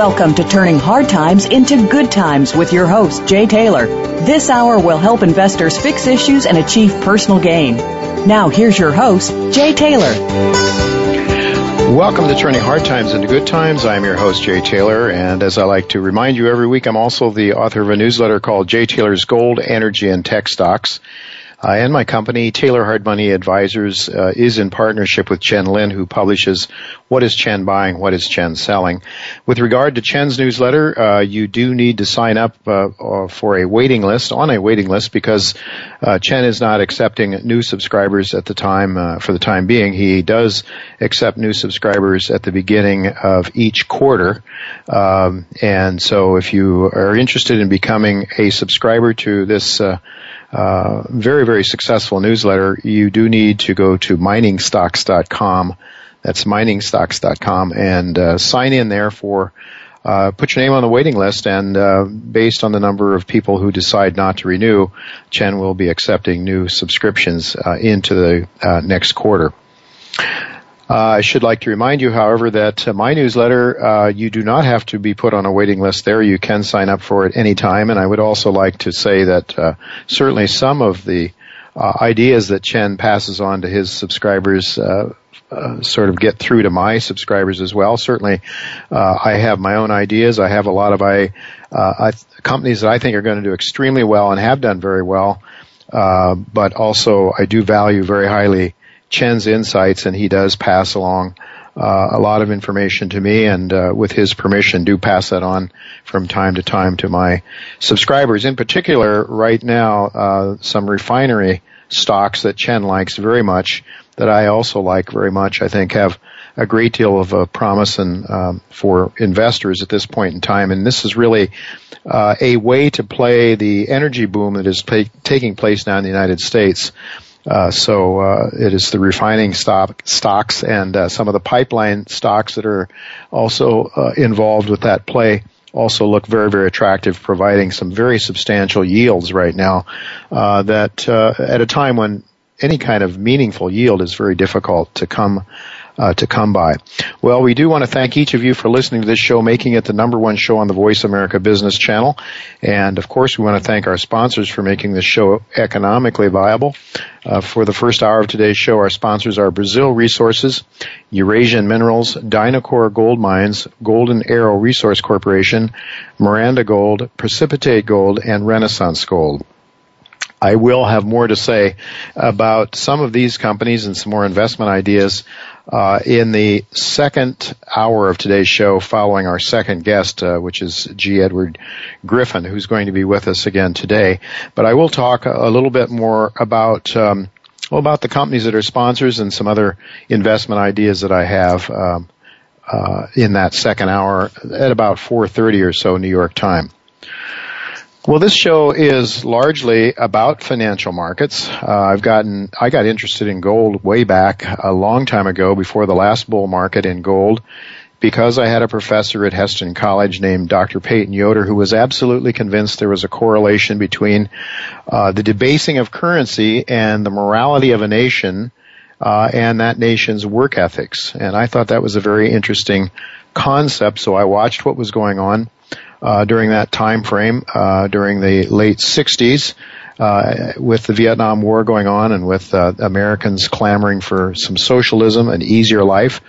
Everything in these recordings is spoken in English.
Welcome to Turning Hard Times into Good Times with your host, Jay Taylor. This hour will help investors fix issues and achieve personal gain. Now, here's your host, Jay Taylor. Welcome to Turning Hard Times into Good Times. I'm your host, Jay Taylor, and as I like to remind you every week, I'm also the author of a newsletter called Jay Taylor's Gold, Energy, and Tech Stocks. Uh, and my company, Taylor Hard Money Advisors, uh, is in partnership with Chen Lin, who publishes What is Chen Buying, What is Chen Selling. With regard to Chen's newsletter, uh, you do need to sign up uh, uh, for a waiting list, on a waiting list, because uh, Chen is not accepting new subscribers at the time, for the time being. He does accept new subscribers at the beginning of each quarter. Um, and so if you are interested in becoming a subscriber to this uh, very, very successful newsletter, you do need to go to miningstocks.com. That's miningstocks.com and uh, sign in there for uh, put your name on the waiting list, and uh, based on the number of people who decide not to renew, Chen will be accepting new subscriptions uh, into the uh, next quarter. Uh, I should like to remind you, however, that uh, my newsletter, uh, you do not have to be put on a waiting list there. You can sign up for it anytime. And I would also like to say that uh, certainly some of the uh, ideas that Chen passes on to his subscribers uh, sort of get through to my subscribers as well. Certainly, I have my own ideas. I have a lot of I, I, companies that I think are going to do extremely well and have done very well. but also, I do value very highly Chen's insights, and he does pass along uh, a lot of information to me, and uh, with his permission, do pass that on from time to time to my subscribers. In particular, right now, uh, some refinery stocks that Chen likes very much, that I also like very much. I think have a great deal of uh, promise and um, for investors at this point in time. And this is really uh, a way to play the energy boom that is pay- taking place now in the United States. Uh, so uh, it is the refining stock, stocks and uh, some of the pipeline stocks that are also uh, involved with that play also look very, very attractive, providing some very substantial yields right now. Uh, that at a time when any kind of meaningful yield is very difficult to come uh, to come by. Well, we do want to thank each of you for listening to this show, making it the number one show on the Voice America Business Channel. And of course, we want to thank our sponsors for making this show economically viable. Uh, for the first hour of today's show, our sponsors are Brazil Resources, Eurasian Minerals, Dynacor Gold Mines, Golden Arrow Resource Corporation, Miranda Gold, Precipitate Gold, and Renaissance Gold. I will have more to say about some of these companies and some more investment ideas uh, in the second hour of today's show, following our second guest, uh, which is G. Edward Griffin, who's going to be with us again today. But I will talk a little bit more about um, well, about the companies that are sponsors and some other investment ideas that I have um, uh, in that second hour at about 4:30 or so New York time. Well, this show is largely about financial markets. Uh, I've gotten, I got interested in gold way back a long time ago before the last bull market in gold because I had a professor at Hesston College named Dr. Peyton Yoder who was absolutely convinced there was a correlation between uh, the debasing of currency and the morality of a nation uh, and that nation's work ethics. And I thought that was a very interesting concept, so I watched what was going on uh, during that time frame uh, during the late 60s uh, with the Vietnam War going on and with uh, Americans clamoring for some socialism, and easier life.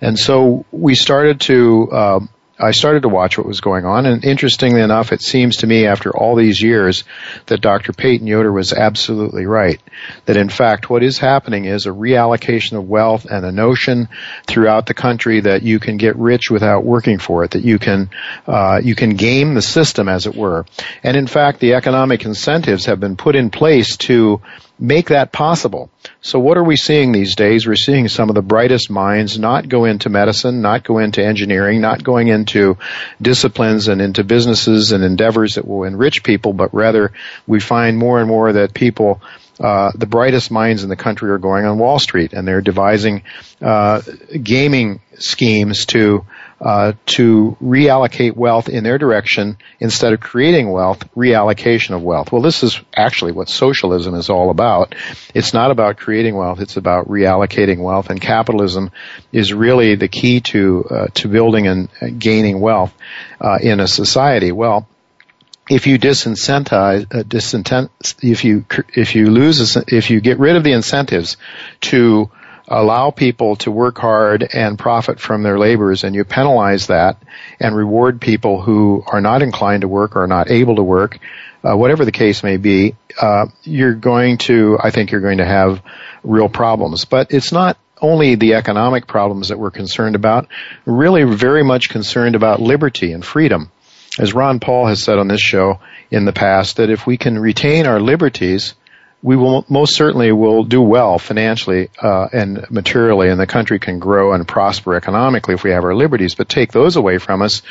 And so we started to uh, I started to watch what was going on, and interestingly enough, it seems to me after all these years that Dr. Peyton Yoder was absolutely right. That in fact, what is happening is a reallocation of wealth and a notion throughout the country that you can get rich without working for it. That you can uh, you can game the system, as it were. And in fact, the economic incentives have been put in place to make that possible. So what are we seeing these days? We're seeing some of the brightest minds not go into medicine, not go into engineering, not going into disciplines and into businesses and endeavors that will enrich people, but rather we find more and more that people uh, the brightest minds in the country are going on Wall Street, and they're devising uh, gaming schemes to uh, to reallocate wealth in their direction instead of creating wealth, reallocation of wealth. Well, this is actually what socialism is all about. It's not about creating wealth; it's about reallocating wealth, and capitalism is really the key to uh, to building and gaining wealth uh, in a society. Well if you disincentivize, uh, if you if you lose, if you get rid of the incentives to allow people to work hard and profit from their labors, and you penalize that and reward people who are not inclined to work or are not able to work, uh, whatever the case may be, uh, you're going to, I think, you're going to have real problems. But it's not only the economic problems that we're concerned about. We're really very much concerned about liberty and freedom as Ron Paul has said on this show in the past, that if we can retain our liberties, we will most certainly will do well financially uh, and materially, and the country can grow and prosper economically if we have our liberties. But take those away from us,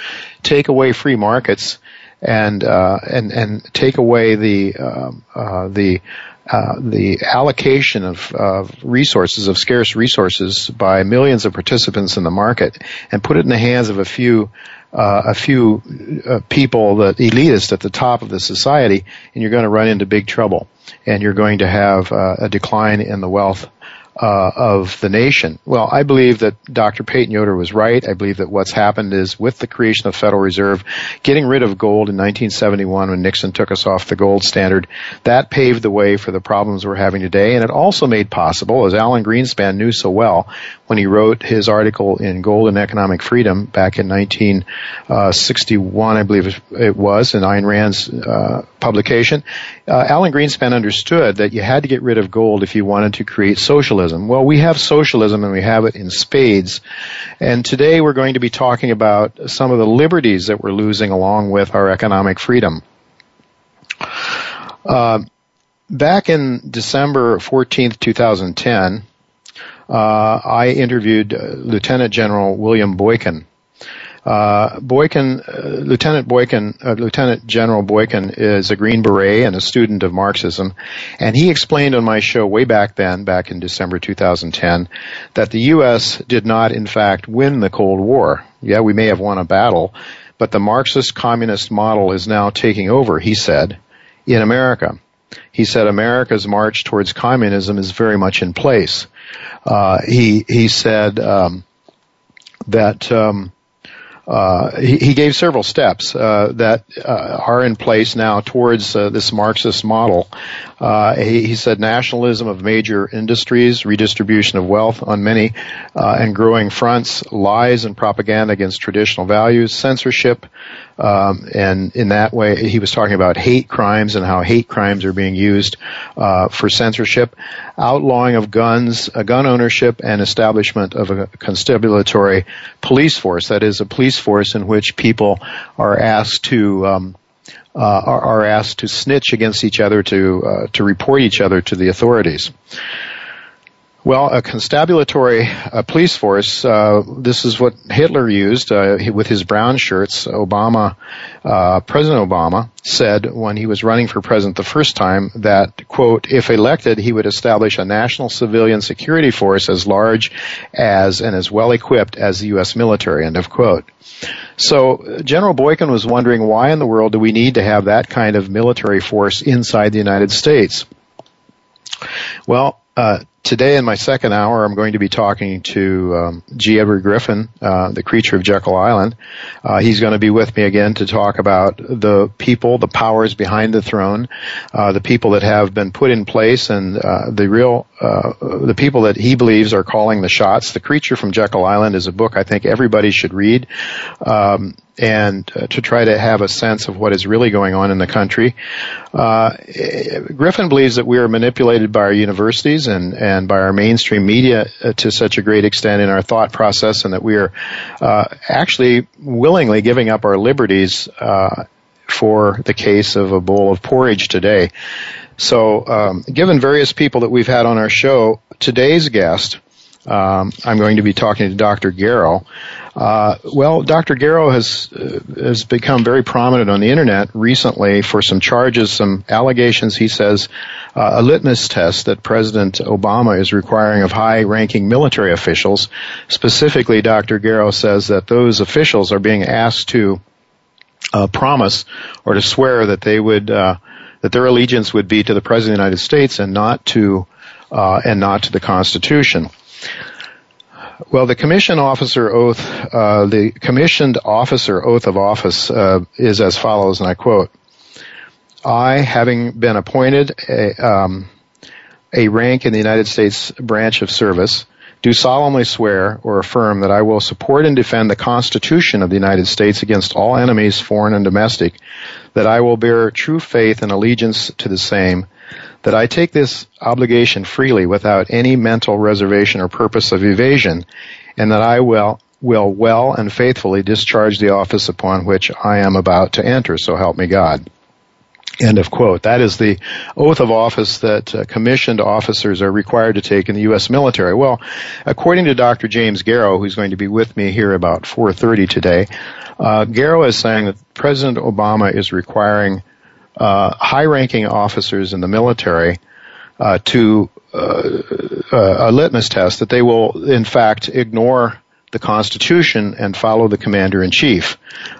take away free markets, and uh, and and take away the uh, uh the uh, the allocation of, of, resources, of scarce resources by millions of participants in the market and put it in the hands of a few uh, a few uh, people, the elitists at the top of the society, and you're going to run into big trouble. And you're going to have uh, a decline in the wealth uh, of the nation. Well, I believe that Dr. Peyton Yoder was right. I believe that what's happened is with the creation of the Federal Reserve, getting rid of gold in 1971 when Nixon took us off the gold standard, that paved the way for the problems we're having today. And it also made possible, as Alan Greenspan knew so well when he wrote his article in Gold and Economic Freedom back in 1961, I believe it was, in Ayn Rand's uh, publication, uh, Alan Greenspan understood that you had to get rid of gold if you wanted to create socialism. Well, we have socialism and we have it in spades. And today we're going to be talking about some of the liberties that we're losing along with our economic freedom. Uh, back in December 14th, 2010, uh, I interviewed uh, Lieutenant General William Boykin uh, Boykin, uh, Lieutenant Boykin, uh, Lieutenant General Boykin is a Green Beret and a student of Marxism, and he explained on my show way back then, back in December 2010, that the U.S. did not, in fact, win the Cold War. Yeah, we may have won a battle, but the Marxist communist model is now taking over, he said, in America. He said America's march towards communism is very much in place. Uh, he he said um, that um, uh, he, he, gave several steps uh, that uh, are in place now towards uh, this Marxist model. He, he, said nationalism of major industries, redistribution of wealth on many and growing fronts, lies and propaganda against traditional values, censorship, um, and in that way, he was talking about hate crimes and how hate crimes are being used uh, for censorship, outlawing of guns, gun ownership, and establishment of a constabulary police force. That is, a police force in which people are asked to um, uh, are, are, asked to snitch against each other to uh, to report each other to the authorities. Well, a constabulary uh, police force, uh, this is what Hitler used uh, with his brown shirts. Obama, uh, President Obama said when he was running for president the first time that, quote, if elected, he would establish a national civilian security force as large as and as well equipped as the U.S. military, end of quote. So General Boykin was wondering why in the world do we need to have that kind of military force inside the United States? Well, uh, today in my second hour, I'm going to be talking to um, G. Edward Griffin, uh, the creature of Jekyll Island. Uh, he's going to be with me again to talk about the people, the powers behind the throne, uh, the people that have been put in place, and uh, the real uh, the people that he believes are calling the shots. The Creature from Jekyll Island is a book I think everybody should read. Um, and uh, to try to have a sense of what is really going on in the country. Uh, Griffin believes that we are manipulated by our universities and, and by our mainstream media uh, to such a great extent in our thought process and that we are uh, actually willingly giving up our liberties uh, for the case of a bowl of porridge today. So, um, given various people that we've had on our show, today's guest, um, I'm going to be talking to Dr. Garrow. Uh, well, Dr. Garrow has uh, has become very prominent on the internet recently for some charges, some allegations. He says uh, a litmus test that President Obama is requiring of high-ranking military officials. Specifically, Dr. Garrow says that those officials are being asked to uh, promise or to swear that they would uh, that their allegiance would be to the President of the United States and not to uh, and not to the Constitution. Well, the commission officer oath, uh, the commissioned officer oath of office uh, is as follows, and I quote: "I, having been appointed a, um, a rank in the United States branch of service." Do solemnly swear or affirm that I will support and defend the Constitution of the United States against all enemies, foreign and domestic, that I will bear true faith and allegiance to the same, that I take this obligation freely without any mental reservation or purpose of evasion, and that I will will well and faithfully discharge the office upon which I am about to enter. So help me God. End of quote. That is the oath of office that uh, commissioned officers are required to take in the U.S. military. Well, according to Dr. James Garrow, who's going to be with me here about 4:30 today, uh, Garrow is saying that President Obama is requiring high-ranking officers in the military uh, to uh, uh, a litmus test that they will, in fact, ignore the Constitution and follow the Commander in Chief.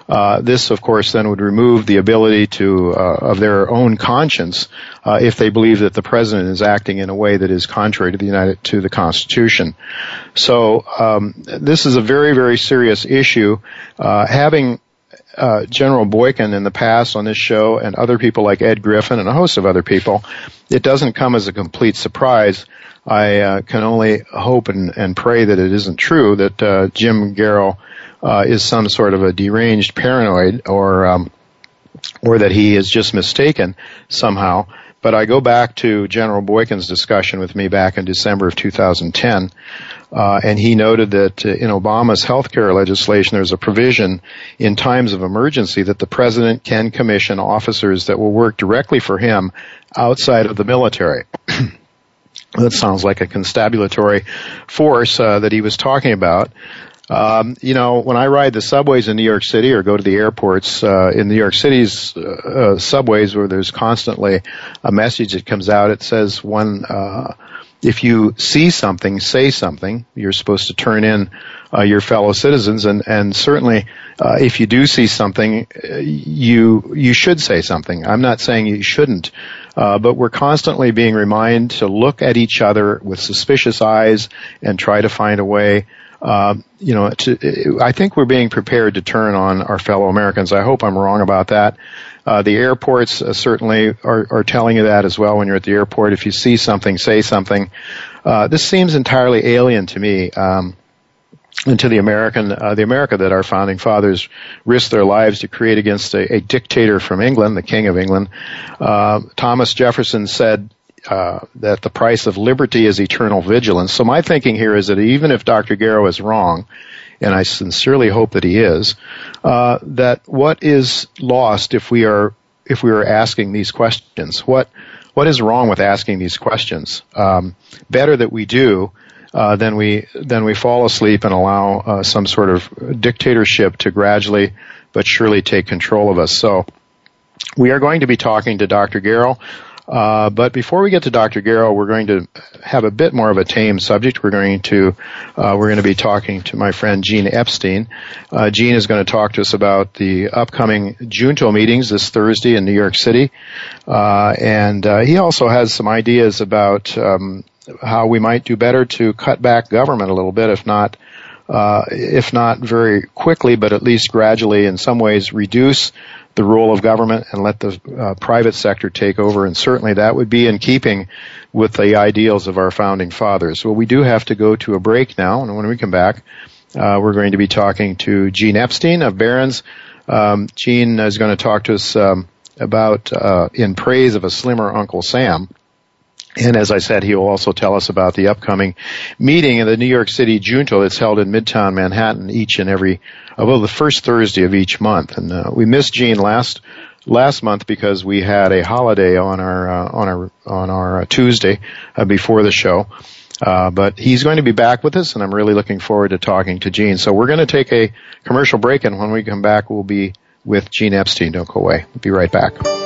Uh, this, of course, then would remove the ability to uh, of their own conscience uh, if they believe that the president is acting in a way that is contrary to the United to the Constitution. So um, this is a very very serious issue. having uh, General Boykin in the past on this show and other people like Ed Griffin and a host of other people, it doesn't come as a complete surprise. I uh, can only hope and, and, pray that it isn't true that uh, Jim Garrow uh, is some sort of a deranged paranoid or um, or that he is just mistaken somehow. But I go back to General Boykin's discussion with me back in December of 2010, uh, and he noted that uh, in Obama's health care legislation, there's a provision in times of emergency that the president can commission officers that will work directly for him outside of the military. that sounds like a constabulary force uh, that he was talking about. Um, you know, when I ride the subways in New York City or go to the airports uh, in New York City's uh, uh, subways, where there's constantly a message that comes out, it says one. If you see something, say something. You're supposed to turn in uh, your fellow citizens, and and certainly uh, if you do see something, uh, you you should say something. I'm not saying you shouldn't, uh, but we're constantly being reminded to look at each other with suspicious eyes and try to find a way uh, you know, to, I think we're being prepared to turn on our fellow Americans. I hope I'm wrong about that. Uh, the airports uh, certainly are, are, telling you that as well when you're at the airport. If you see something, say something. Uh, this seems entirely alien to me. Um, and to the American, uh, the America that our founding fathers risked their lives to create against a, a dictator from England, the King of England. Uh, Thomas Jefferson said, uh, that the price of liberty is eternal vigilance. So my thinking here is that even if Dr. Garrow is wrong, and I sincerely hope that he is, uh, that what is lost if we are if we were asking these questions. What what is wrong with asking these questions? Um, better that we do uh, than we than we fall asleep and allow uh, some sort of dictatorship to gradually but surely take control of us. So we are going to be talking to Dr. Garrow. Uh, but before we get to Dr. Garrow, we're going to have a bit more of a tame subject. We're going to uh, we're going to be talking to my friend Gene Epstein. Uh, Gene is going to talk to us about the upcoming Junto meetings this Thursday in New York City, uh, and uh, he also has some ideas about um, how we might do better to cut back government a little bit, if not. Uh, if not very quickly, but at least gradually, in some ways, reduce the role of government and let the uh, private sector take over. And certainly that would be in keeping with the ideals of our founding fathers. Well, we do have to go to a break now, and when we come back, uh, we're going to be talking to Gene Epstein of Barron's. Um, Gene is going to talk to us um, about uh, in praise of a slimmer Uncle Sam. And as I said, he will also tell us about the upcoming meeting in the New York City Junto that's held in Midtown Manhattan each and every well, the first Thursday of each month. And uh, we missed Gene last last month because we had a holiday on our uh, on our on our uh, Tuesday uh, before the show. Uh, but he's going to be back with us, and I'm really looking forward to talking to Gene. So we're going to take a commercial break, and when we come back, we'll be with Gene Epstein. Don't go away. We'll be right back.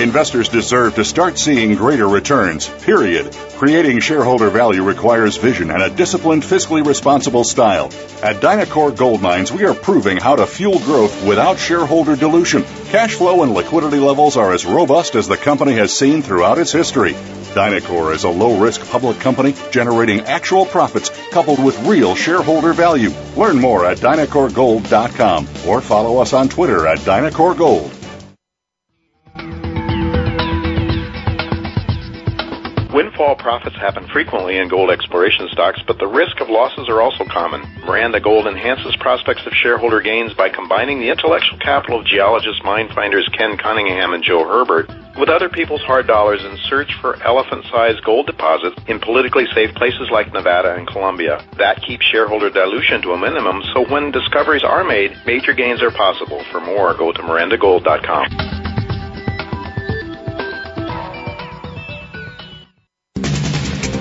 Investors deserve to start seeing greater returns, period. Creating shareholder value requires vision and a disciplined, fiscally responsible style. At Dynacor Gold Mines, we are proving how to fuel growth without shareholder dilution. Cash flow and liquidity levels are as robust as the company has seen throughout its history. Dynacor is a low risk public company generating actual profits coupled with real shareholder value. Learn more at dynacorgold.com or follow us on Twitter at Dynacor Windfall profits happen frequently in gold exploration stocks, but the risk of losses are also common. Miranda Gold enhances prospects of shareholder gains by combining the intellectual capital of geologists, mine finders Ken Cunningham and Joe Herbert with other people's hard dollars in search for elephant-sized gold deposits in politically safe places like Nevada and Colombia. That keeps shareholder dilution to a minimum, so when discoveries are made, major gains are possible. For more, go to mirandagold.com.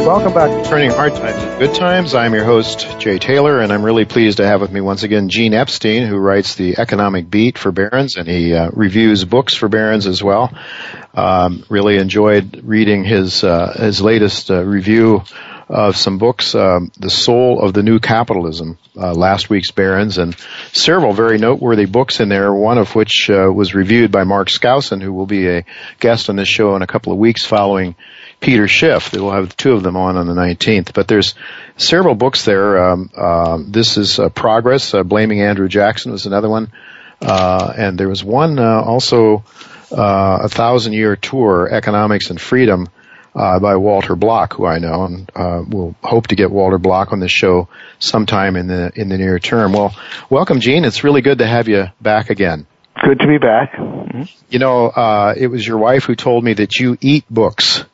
Welcome back to Turning Hard Times into Good Times. I'm your host, Jay Taylor, and I'm really pleased to have with me once again Gene Epstein, who writes the Economic Beat for Barron's, and he uh, reviews books for Barron's as well. Um, really enjoyed reading his uh, his latest uh, review of some books, um, The Soul of the New Capitalism, uh, last week's Barron's, and several very noteworthy books in there, one of which uh, was reviewed by Mark Skousen, who will be a guest on this show in a couple of weeks following Peter Schiff. We'll have two of them on on the 19th. But there's several books there. Um, uh, this is uh, Progress. Uh, Blaming Andrew Jackson was another one. Uh, and there was one uh, also, uh, A Thousand Year Tour, Economics and Freedom, by Walter Block, who I know, and we'll hope to get Walter Block on this show sometime in the in the near term. Well, welcome, Gene. It's really good to have you back again. Good to be back. You know, it was your wife who told me that you eat books.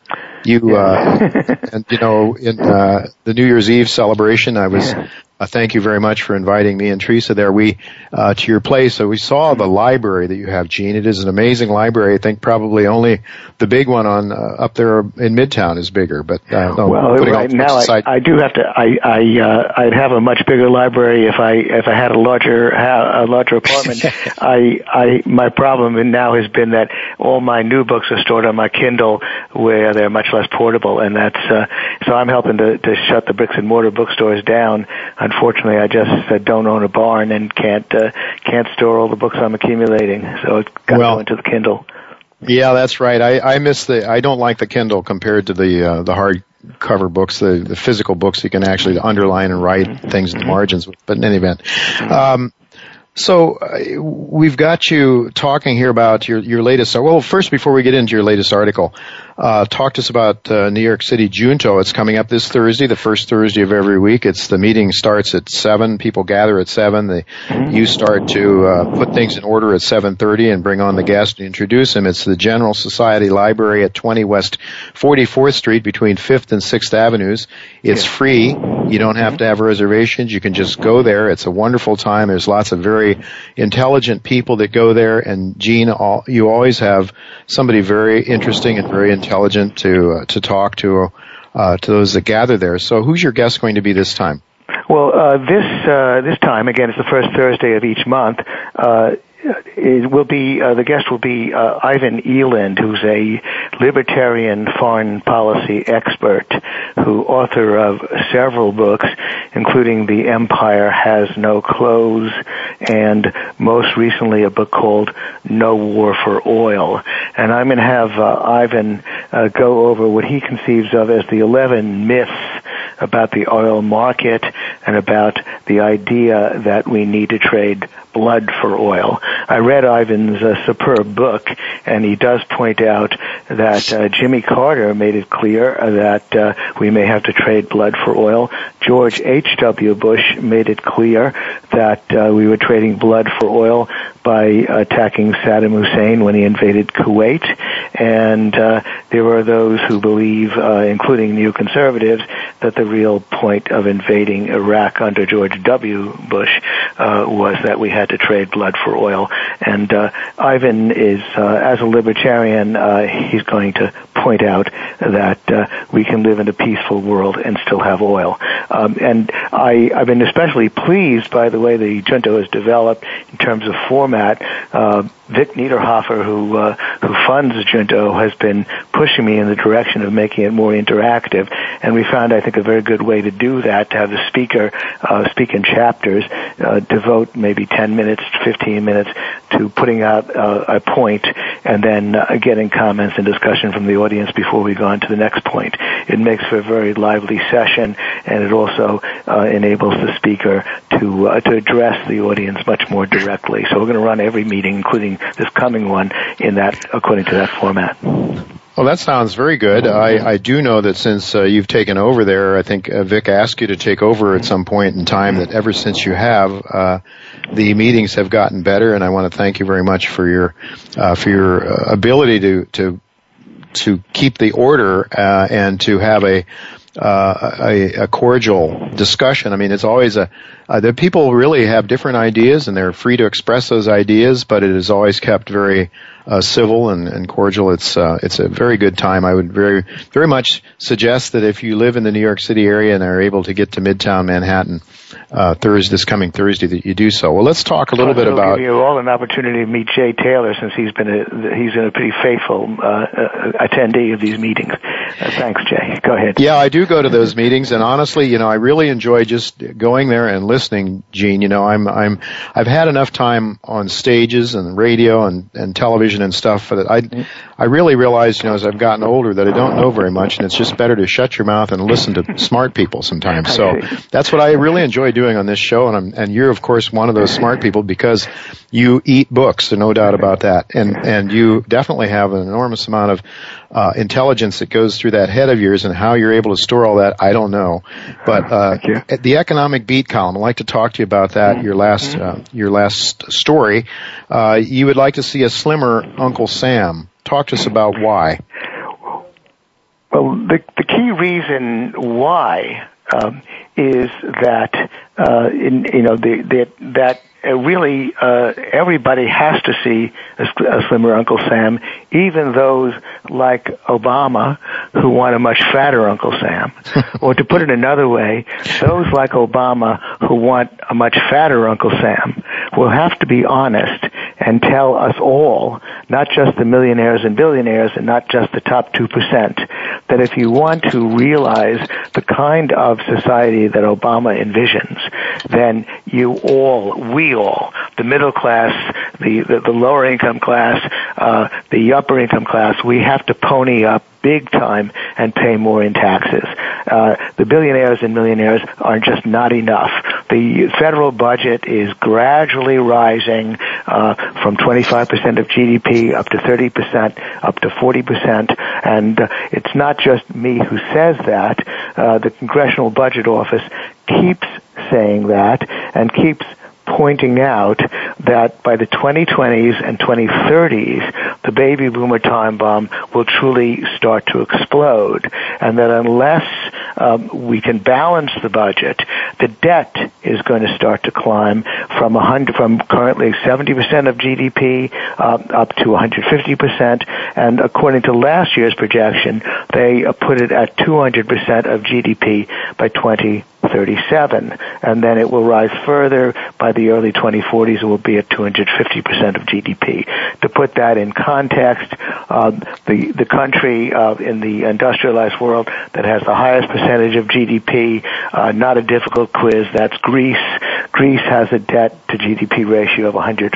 You, uh, and you know, in uh, the New Year's Eve celebration, I was. Uh, thank you very much for inviting me and Teresa there. We uh, to your place. So we saw the library that you have, Gene. It is an amazing library. I think probably only the big one on uh, up there in Midtown is bigger. But uh, no, well, right now I, I, do have to. I I uh, I'd have a much bigger library if I if I had a larger a larger apartment. I I my problem now has been that all my new books are stored on my Kindle, where they're much less portable, and that's uh, so I'm helping to to shut the bricks and mortar bookstores down unfortunately, I just uh, don't own a barn and can't uh, can't store all the books I'm accumulating. So it's got to well, go into the Kindle. Yeah, that's right. I, I miss the. I don't like the Kindle compared to the uh, the hard cover books, the, the physical books you can actually underline and write mm-hmm. things in the margins. But in any event, um, so uh, we've got you talking here about your your latest. Well, first, before we get into your latest article, uh, talk to us about uh, New York City Junto. It's coming up this Thursday, the first Thursday of every week. It's the meeting starts at seven. People gather at seven. They, you start to uh, put things in order at seven thirty and bring on the guest and introduce him. It's the General Society Library at twenty West Forty Fourth Street between Fifth and Sixth Avenues. It's free. You don't have to have reservations. You can just go there. It's a wonderful time. There's lots of very intelligent people that go there. And Gene, all, you always have somebody very interesting and very intelligent to uh, to talk to uh, to those that gather there. So, who's your guest going to be this time? Well, uh, this uh, this time again, it's the first Thursday of each month. Uh, it will be uh, the guest will be uh, Ivan Eland, who's a libertarian foreign policy expert, who author of several books, including "The Empire Has No Clothes" and most recently a book called "No War for Oil." And I'm going to have uh, Ivan uh, go over what he conceives of as the 11 myths about the oil market and about the idea that we need to trade blood for oil. I read Ivan's uh, superb book, and he does point out that uh, Jimmy Carter made it clear that uh, we may have to trade blood for oil. George H.W. Bush made it clear that uh, we were trading blood for oil by attacking Saddam Hussein when he invaded Kuwait. And uh, there are those who believe, uh, including neoconservatives, that the real point of invading Iraq under George W. Bush uh, was that we had to trade blood for oil. And uh, Ivan is, uh, as a libertarian, uh, he's going to point out that we can live in a peaceful world and still have oil. Um, and I, I've been especially pleased by the way the junto has developed in terms of format. Uh, Vic Niederhoffer, who uh, who funds Junto, has been pushing me in the direction of making it more interactive, and we found, I think, a very good way to do that. To have the speaker uh, speak in chapters, uh, devote maybe 10 minutes, 15 minutes to putting out uh, a point, and then uh, getting comments and discussion from the audience before we go on to the next point. It makes for a very lively session, and it also uh, enables the speaker to to address the audience much more directly. So we're going to run every meeting, including this coming one in that according to that format. Well, that sounds very good. I, I do know that since uh, you've taken over there, I think uh, Vic asked you to take over at some point in time. That ever since you have, uh, the meetings have gotten better, and I want to thank you very much for your uh, for your uh, ability to to to keep the order uh, and to have a a, a, cordial discussion. I mean, it's always a uh, the people really have different ideas and they're free to express those ideas, but it is always kept very uh, civil and, and cordial. It's uh, it's a very good time. I would very very much suggest that if you live in the New York City area and are able to get to Midtown Manhattan uh, Thursday this coming Thursday, that you do so. Well, let's talk a little bit about. Give you all an opportunity to meet Jay Taylor since he's been a he's been a pretty faithful uh, uh, attendee of these meetings. Uh, thanks, Jay. Go ahead. Yeah, I do go to those meetings, and honestly, you know, I really enjoy just going there and listening. Gene, you know, I'm I'm I've had enough time on stages and radio and and television television and stuff that I I really realized, you know, as I've gotten older that I don't know very much and it's just better to shut your mouth and listen to smart people sometimes. So that's what I really enjoy doing on this show and I'm, and you're of course one of those smart people because you eat books, there's no doubt about that. And and you definitely have an enormous amount of uh, intelligence that goes through that head of yours and how you're able to store all that, I don't know. But uh, the economic beat column, I'd like to talk to you about that. Your last uh, your last story. Uh, you would like to see a slimmer Uncle Sam. Talk to us about why. Well, the the key reason why is that uh, in, you know the, the, that really uh, everybody has to see a, a slimmer Uncle Sam, even those like Obama who want a much fatter Uncle Sam. or to put it another way, those like Obama who want a much fatter Uncle Sam will have to be honest and tell us all, not just the millionaires and billionaires and not just the top 2%, that if you want to realize the kind of society that Obama envisions, then you all, we all, the middle class, the, the, the lower income class, uh, the upper income class, we have to pony up big time and pay more in taxes. Uh, the billionaires and millionaires are just not enough. The federal budget is gradually rising uh, from 25% of GDP up to 30%, up to 40%, and uh, it's not just me who says that. Uh, the Congressional Budget Office keeps saying that and keeps pointing out that by the 2020s and 2030s, the baby boomer time bomb will truly start to explode, and that unless um, we can balance the budget, the debt is going to start to climb from 100, from currently 70% of GDP uh, up to 150%, and according to last year's projection, they uh, put it at 200% of GDP by 20. 37, and then it will rise further by the early 2040s. It will be at 250% of GDP. To put that in context, uh, the the country uh, in the industrialized world that has the highest percentage of GDP, uh, not a difficult quiz. That's Greece. Greece has a debt to GDP ratio of 150%.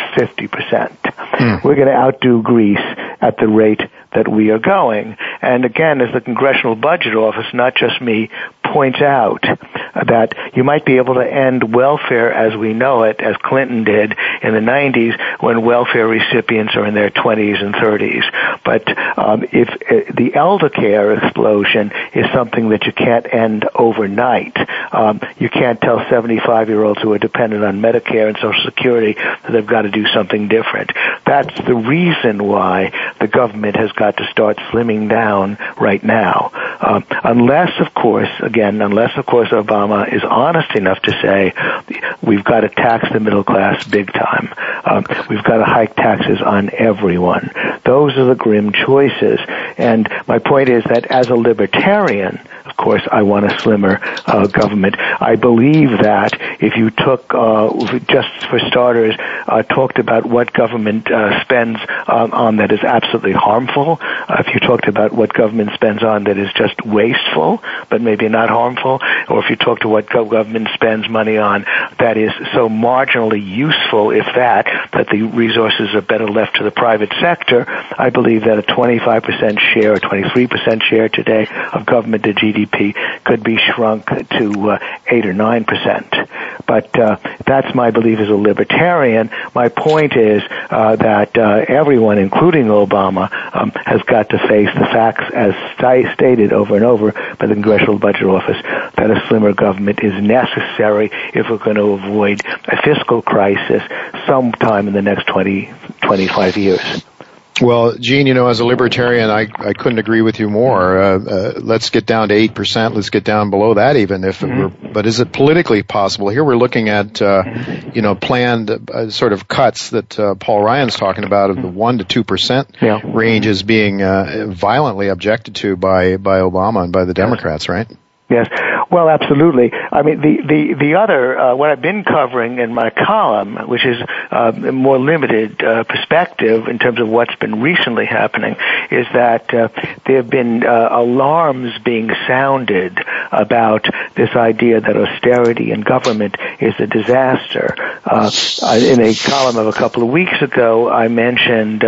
Mm. We're going to outdo Greece at the rate that we are going. And again, as the Congressional Budget Office, not just me, points out that you might be able to end welfare as we know it, as Clinton did in the 90s, when welfare recipients are in their 20s and 30s. But um, if uh, the elder care explosion is something that you can't end overnight, um, you can't tell 75 year olds who are dependent on Medicare and Social Security that they've got to do something different. That's the reason why the government has got to start slimming down right now. Uh, unless, of course, again, unless, of course, Obama is honest enough to say we've got to tax the middle class big time. Um, we've got to hike taxes on everyone. Those are the grim choices. And my point is that as a libertarian, course, I want a slimmer uh, government. I believe that if you took, uh, just for starters, uh, talked about what government uh, spends on, on that is absolutely harmful, uh, if you talked about what government spends on that is just wasteful, but maybe not harmful, or if you talk to what government spends money on that is so marginally useful, if that, that the resources are better left to the private sector, I believe that a 25% share or 23% share today of government to GDP could be shrunk to uh, 8 or 9%. But uh, that's my belief as a libertarian. My point is uh, that uh, everyone, including Obama, um, has got to face the facts as st- stated over and over by the Congressional Budget Office that a slimmer government is necessary if we're going to avoid a fiscal crisis sometime in the next 20, 25 years. Well, Gene, you know, as a libertarian, I, I couldn't agree with you more. Uh, uh, let's get down to 8%. Let's get down below that even if mm-hmm. we're, but is it politically possible? Here we're looking at, uh, you know, planned uh, sort of cuts that uh, Paul Ryan's talking about of the 1 to 2% yeah. range as being uh, violently objected to by, by Obama and by the Democrats, right? Yes. Well, absolutely. I mean, the the the other uh, what I've been covering in my column, which is uh, a more limited uh, perspective in terms of what's been recently happening, is that uh, there have been uh, alarms being sounded about this idea that austerity in government is a disaster. Uh, in a column of a couple of weeks ago, I mentioned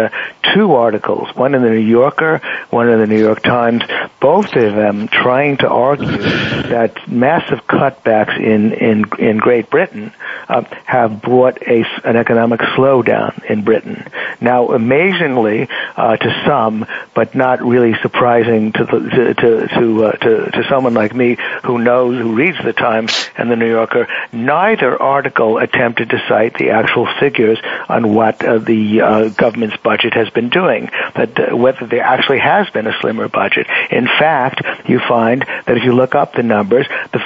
two articles, one in the New Yorker, one in the New York Times, both of them trying to argue that massive cutbacks in in in Great Britain uh, have brought a an economic slowdown in Britain. Now, amazingly, uh, to some, but not really surprising to the, to to uh, to to someone like me who knows who reads the Times and the New Yorker. Neither article attempted to cite the actual figures on what uh, the uh, government's budget has been doing, that uh, whether there actually has been a slimmer budget. In fact, you find that if you look up the numbers, the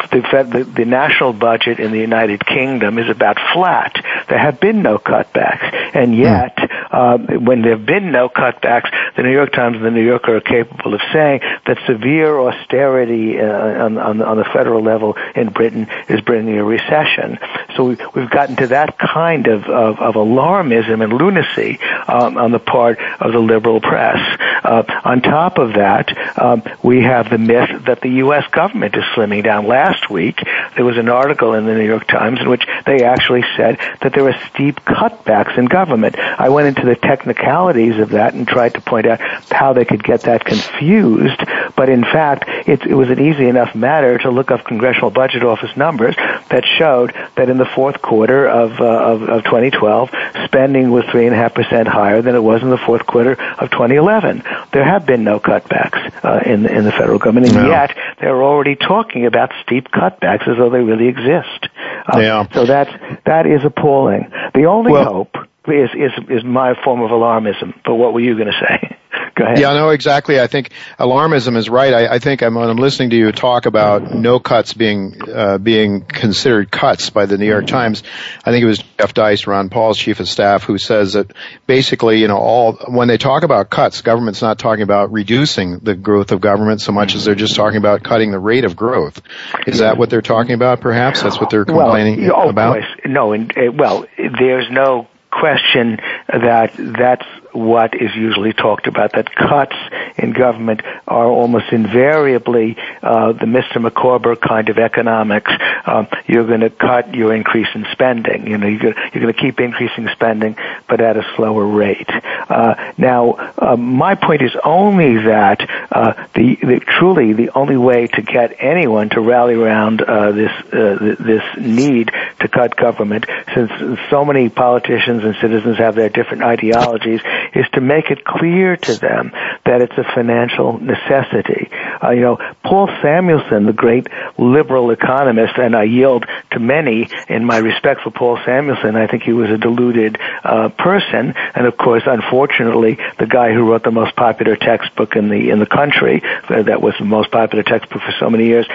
the, the, national budget in the United Kingdom is about flat. There have been no cutbacks, and yet uh, when there have been no cutbacks, the New York Times and the New Yorker are capable of saying that severe austerity uh, on, on, on the federal level in Britain is bringing a recession. So we, we've gotten to that kind of, of, of alarmism and lunacy um, on the part of the liberal press. Uh, on top of that, um, we have the myth that the U.S. government is slimming down. Last week, there was an article in the New York Times in which they actually said that there were steep cutbacks in government. I went into the technicalities of that and tried to point out how they could get that confused, but in fact, it, it was an easy enough matter to look up Congressional Budget Office numbers that showed that in the fourth quarter of, uh, of, of 2012, spending was 3.5% higher than it was in the fourth quarter of 2011. There have been no cutbacks uh, in, in the federal government, and no. yet they're already talking about steep cutbacks as though they really exist. Uh, yeah. So that's, that is appalling. The only well, hope is, is, is my form of alarmism. But what were you going to say? Go ahead. Yeah, no, exactly. I think alarmism is right. I, I think I'm, when I'm listening to you talk about no cuts being uh, being considered cuts by the New York Times. I think it was Jeff Deist, Ron Paul's chief of staff, who says that basically, you know, all when they talk about cuts, government's not talking about reducing the growth of government so much as they're just talking about cutting the rate of growth. Is that what they're talking about? Perhaps that's what they're complaining well, oh, about. No, and, uh, well, there's no question that that's what is usually talked about, that cuts in government are almost invariably uh, the Mr. Micawber kind of economics. Uh, you're going to cut your increase in spending. You know, you're going to keep increasing spending, but at a slower rate. Uh, now, uh, my point is only that uh, the, the, truly the only way to get anyone to rally around uh, this this need to cut government, since so many politicians and citizens have their different ideologies, is to make it clear to them that it's a financial necessity. Uh, you know, Paul Samuelson, the great liberal economist, and I yield to many in my respect for Paul Samuelson. I think he was a deluded uh, person, and of course, unfortunately, the guy who wrote the most popular textbook in the in the country, uh, that was the most popular textbook for so many years,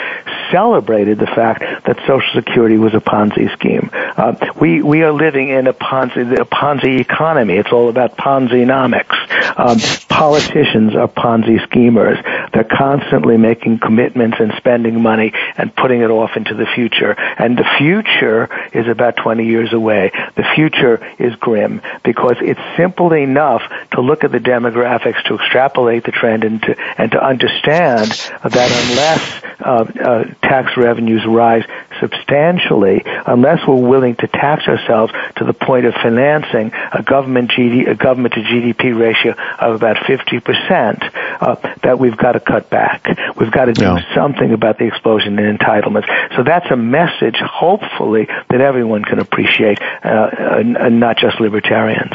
celebrated the fact that Social Security was a Ponzi scheme. Uh, we we are living in a Ponzi a Ponzi economy. It's all about Ponzi economics. Um, politicians are Ponzi schemers. They're constantly making commitments and spending money and putting it off into the future. And the future is about 20 years away. The future is grim because it's simple enough to look at the demographics to extrapolate the trend and to, and to understand that unless uh, uh, tax revenues rise substantially, unless we're willing to tax ourselves to the point of financing a government GD, a government to GDP ratio of about 50%, uh, that we've got to cut back. We've got to do yeah. something about the explosion in entitlements. So that's a message, hopefully, that everyone can appreciate, uh, and not just libertarians.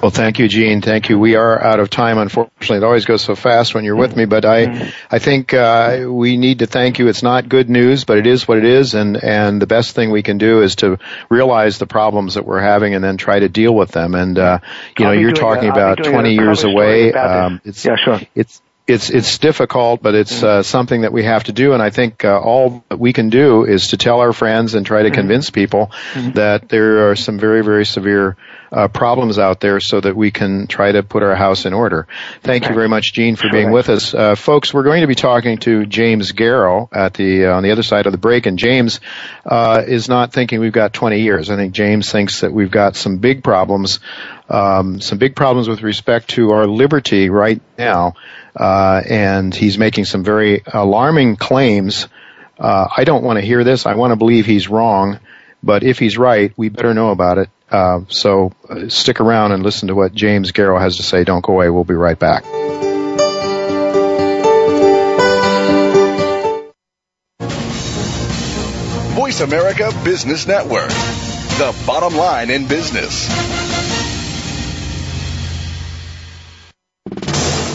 Well, thank you, Gene. Thank you. We are out of time. Unfortunately, it always goes so fast when you're with me, but I, I think, uh, we need to thank you. It's not good news, but it is what it is. And, and the best thing we can do is to realize the problems that we're having and then try to deal with them. And, uh, you I'll know, you're talking a, about 20 years away. Um, it's, yeah, sure. It's, it's it's difficult, but it's uh, something that we have to do. And I think uh, all that we can do is to tell our friends and try to mm-hmm. convince people mm-hmm. that there are some very very severe uh, problems out there so that we can try to put our house in order. Thank you very much, Gene, for being with us. Uh, folks, we're going to be talking to James Garrow at the, uh, on the other side of the break, and James, uh, is not thinking we've got 20 years. I think James thinks that we've got some big problems, um, some big problems with respect to our liberty right now, uh, and he's making some very alarming claims. Uh, I don't want to hear this. I want to believe he's wrong. But if he's right, we better know about it. Uh, so uh, stick around and listen to what James Garrow has to say. Don't go away. We'll be right back. Voice America Business Network, the bottom line in business.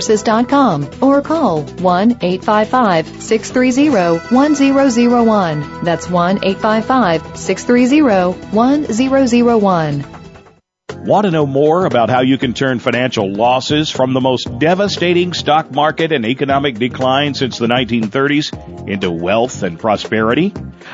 resources.com or call 1-855-630-1001. That's 1-855-630-1001. Want to know more about how you can turn financial losses from the most devastating stock market and economic decline since the 1930s into wealth and prosperity?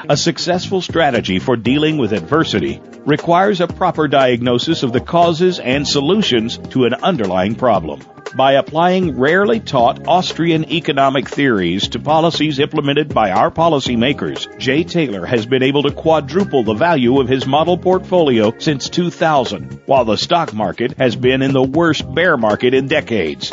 A successful strategy for dealing with adversity requires a proper diagnosis of the causes and solutions to an underlying problem by applying rarely taught Austrian economic theories to policies implemented by our policymakers, Jay Taylor has been able to quadruple the value of his model portfolio since 2000, while the stock market has been in the worst bear market in decades.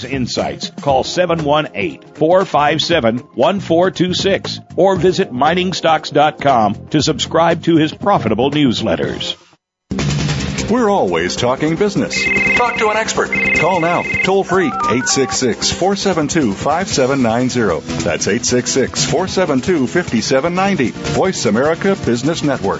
insights, call 718-457-1426 or visit miningstocks.com to subscribe to his profitable newsletters. We're always talking business. Talk to an expert. Call now, toll free, 866 472 5790. That's 866 472 5790. Voice America Business Network.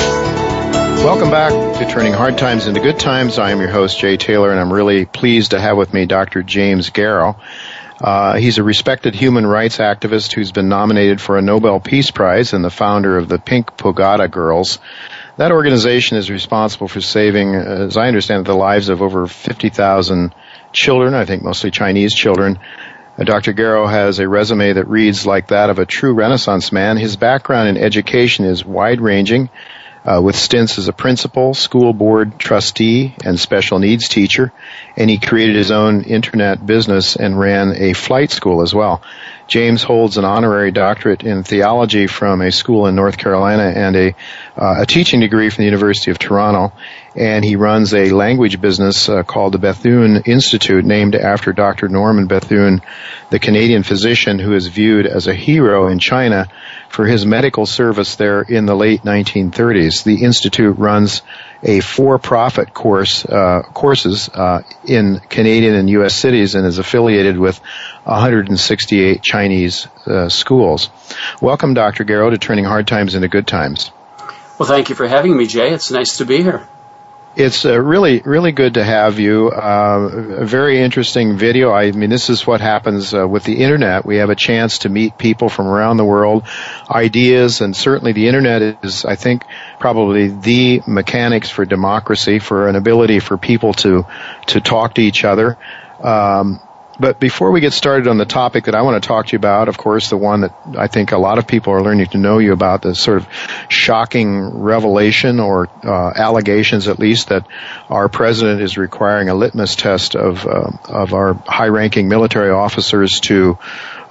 Welcome back to Turning Hard Times into Good Times. I am your host, Jay Taylor, and I'm really pleased to have with me Dr. James Garrow. Uh, he's a respected human rights activist who's been nominated for a Nobel Peace Prize and the founder of the Pink Pagoda Girls. That organization is responsible for saving, as I understand it, the lives of over 50,000 children, I think mostly Chinese children. Uh, Dr. Garrow has a resume that reads like that of a true Renaissance man. His background in education is wide ranging uh, with stints as a principal, school board trustee, and special needs teacher. And he created his own internet business and ran a flight school as well. James holds an honorary doctorate in theology from a school in North Carolina and a, uh, a teaching degree from the University of Toronto. And he runs a language business uh, called the Bethune Institute, named after Dr. Norman Bethune, the Canadian physician who is viewed as a hero in China for his medical service there in the late 1930s. The institute runs a for-profit course uh, courses uh, in Canadian and U.S. cities and is affiliated with 168 Chinese uh, schools. Welcome, Dr. Garrow, to Turning Hard Times into Good Times. Well, thank you for having me, Jay. It's nice to be here. It's uh, really, really good to have you. Uh, a very interesting video. I mean, this is what happens uh, with the internet. We have a chance to meet people from around the world, ideas, and certainly the internet is, I think, probably the mechanics for democracy, for an ability for people to to talk to each other. Um, but before we get started on the topic that I want to talk to you about, of course, the one that I think a lot of people are learning to know you about, the sort of shocking revelation or uh, allegations, at least, that our president is requiring a litmus test of uh, of our high-ranking military officers to,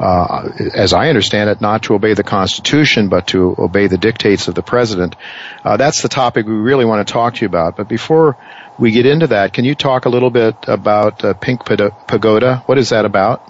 as I understand it, not to obey the Constitution, but to obey the dictates of the president. Uh, that's the topic we really want to talk to you about. But before we get into that, can you talk a little bit about uh, Pink Pagoda? What is that about?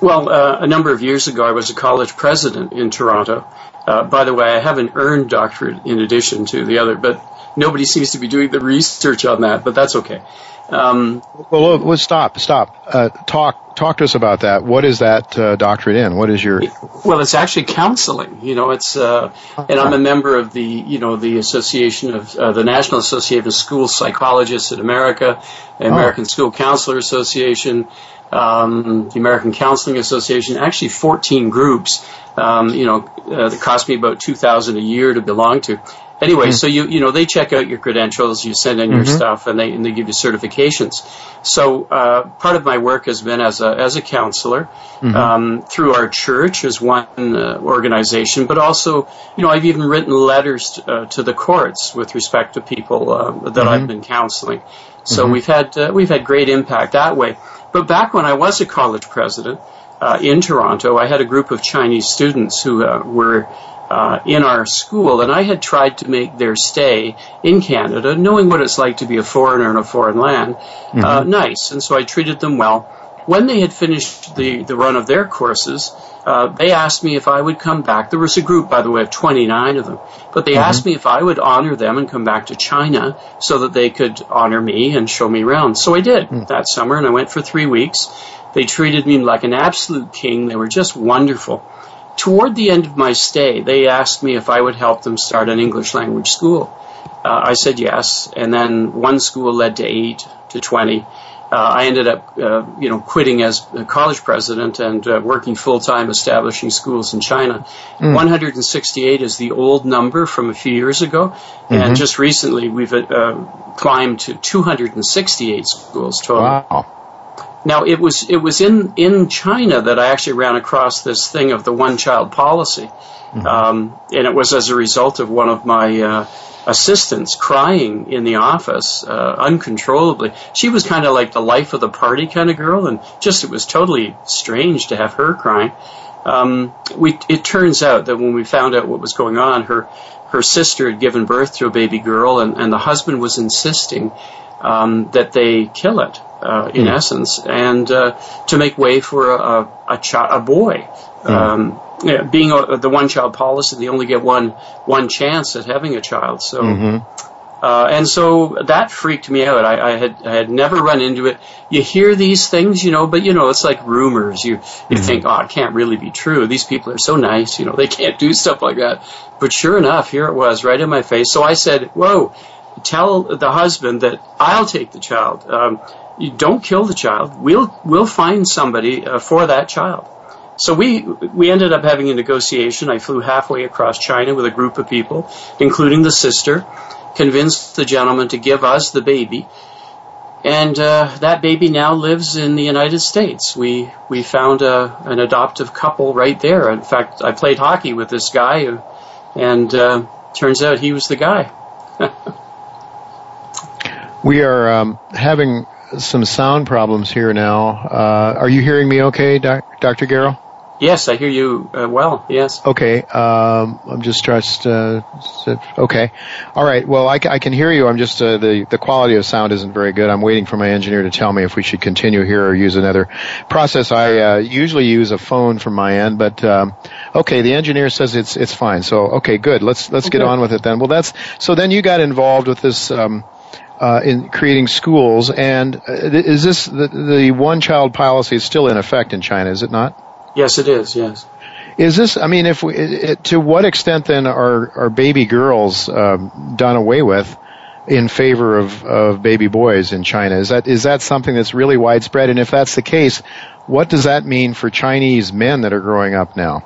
Well, uh, a number of years ago, I was a college president in Toronto. Uh, by the way, I have an earned doctorate in addition to the other, but nobody seems to be doing the research on that, but that's okay. Um, well, well, stop, stop. Uh, talk, talk to us about that. What is that uh, doctorate in? What is your? Well, it's actually counseling. You know, it's uh, and I'm a member of the you know the Association of uh, the National Association of School Psychologists in America, the oh. American oh. School Counselor Association, um, the American Counseling Association. Actually, 14 groups. Um, you know, uh, that cost me about 2,000 a year to belong to. Anyway, mm-hmm. so you you know they check out your credentials, you send in your mm-hmm. stuff, and they and they give you certifications. So uh, part of my work has been as a as a counselor mm-hmm. um, through our church as one uh, organization, but also you know I've even written letters uh, to the courts with respect to people uh, that I've mm-hmm. been counseling. So mm-hmm. we've had uh, we've had great impact that way. But back when I was a college president uh, in Toronto, I had a group of Chinese students who were in our school, and I had tried to make their stay in Canada, knowing what it's like to be a foreigner in a foreign land, uh, mm-hmm. uh, nice. And so I treated them well. When they had finished the, the run of their courses, uh, they asked me if I would come back. There was a group, by the way, of 29 of them, but they mm-hmm. asked me if I would honor them and come back to China so that they could honor me and show me around. So I did mm-hmm. that summer, and I went for three weeks. They treated me like an absolute king. They were just wonderful toward the end of my stay, they asked me if I would help them start an English language school. Uh, I said yes, and then one school led to eight to twenty. Uh, I ended up, uh, you know, quitting as a college president and uh, working full time establishing schools in China. Mm. 168 is the old number from a few years ago, mm-hmm. and just recently we've uh, climbed to 268 schools total. Wow. Now it was it was in in China that I actually ran across this thing of the one child policy, mm-hmm. um, and it was as a result of one of my uh, assistants crying in the office uh, uncontrollably. She was kind of like the life of the party kind of girl, and just it was totally strange to have her crying. Um, we it turns out that when we found out what was going on, her her sister had given birth to a baby girl, and, and the husband was insisting um, that they kill it uh, in mm. essence, and uh, to make way for a a, chi- a boy. Mm. Um, being a, the one child policy, they only get one one chance at having a child. So. Mm-hmm. Uh, and so that freaked me out. I, I, had I had never run into it. You hear these things, you know, but you know it's like rumors. You you mm-hmm. think, oh, it can't really be true. These people are so nice, you know, they can't do stuff like that. But sure enough, here it was, right in my face. So I said, "Whoa, tell the husband that I'll take the child. Um, you don't kill the child. We'll we'll find somebody uh, for that child. So we we ended up having a negotiation. I flew halfway across China with a group of people, including the sister, convinced the gentleman to give us the baby, and uh, that baby now lives in the United States. We we found a, an adoptive couple right there. In fact, I played hockey with this guy, and uh, turns out he was the guy. we are um, having some sound problems here now. Uh, are you hearing me okay, doc, Dr. Garrow? Yes, I hear you uh, well. Yes. Okay. Um, I'm just just uh, okay. All right. Well, I, I, can hear you. I'm just uh, the the quality of sound isn't very good. I'm waiting for my engineer to tell me if we should continue here or use another process. I uh, usually use a phone from my end, but um, okay. The engineer says it's it's fine. So okay, good. Let's let's okay. get on with it then. Well, that's so. Then you got involved with this. Um, uh, in creating schools. And uh, is this the, the one child policy is still in effect in China? Is it not? Yes, it is. Yes. Is this? I mean, if we, it, to what extent then are are baby girls um, done away with in favor of, of baby boys in China? Is that is that something that's really widespread? And if that's the case, what does that mean for Chinese men that are growing up now?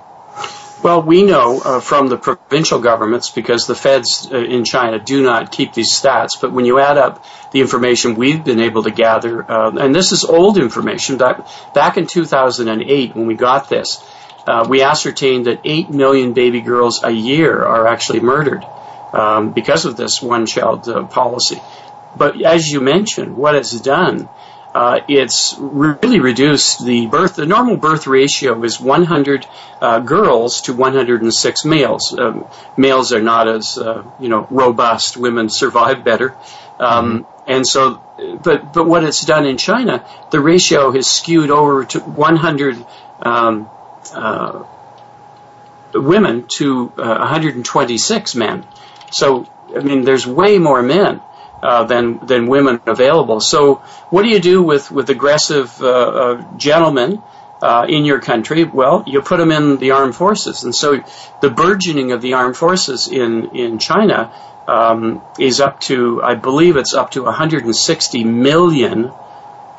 Well, we know uh, from the provincial governments because the feds uh, in China do not keep these stats. But when you add up the information we've been able to gather, uh, and this is old information, back, back in 2008 when we got this, uh, we ascertained that 8 million baby girls a year are actually murdered um, because of this one child uh, policy. But as you mentioned, what it's done uh, it's really reduced the birth. The normal birth ratio is 100 uh, girls to 106 males. Um, males are not as uh, you know robust. Women survive better, um, mm-hmm. and so. But but what it's done in China, the ratio has skewed over to 100 um, uh, women to uh, 126 men. So, I mean, there's way more men uh, than than women available. So, what do you do with with aggressive uh, uh gentlemen? Uh, in your country, well, you put them in the armed forces, and so the burgeoning of the armed forces in in China um, is up to, I believe, it's up to 160 million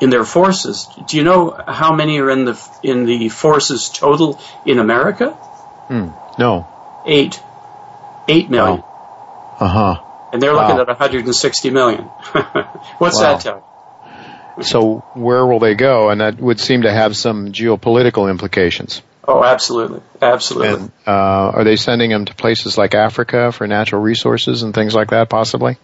in their forces. Do you know how many are in the in the forces total in America? Hmm. No. Eight. Eight million. Wow. Uh huh. And they're looking wow. at 160 million. What's wow. that tell? So where will they go? And that would seem to have some geopolitical implications. Oh, absolutely, absolutely. And, uh, are they sending them to places like Africa for natural resources and things like that, possibly?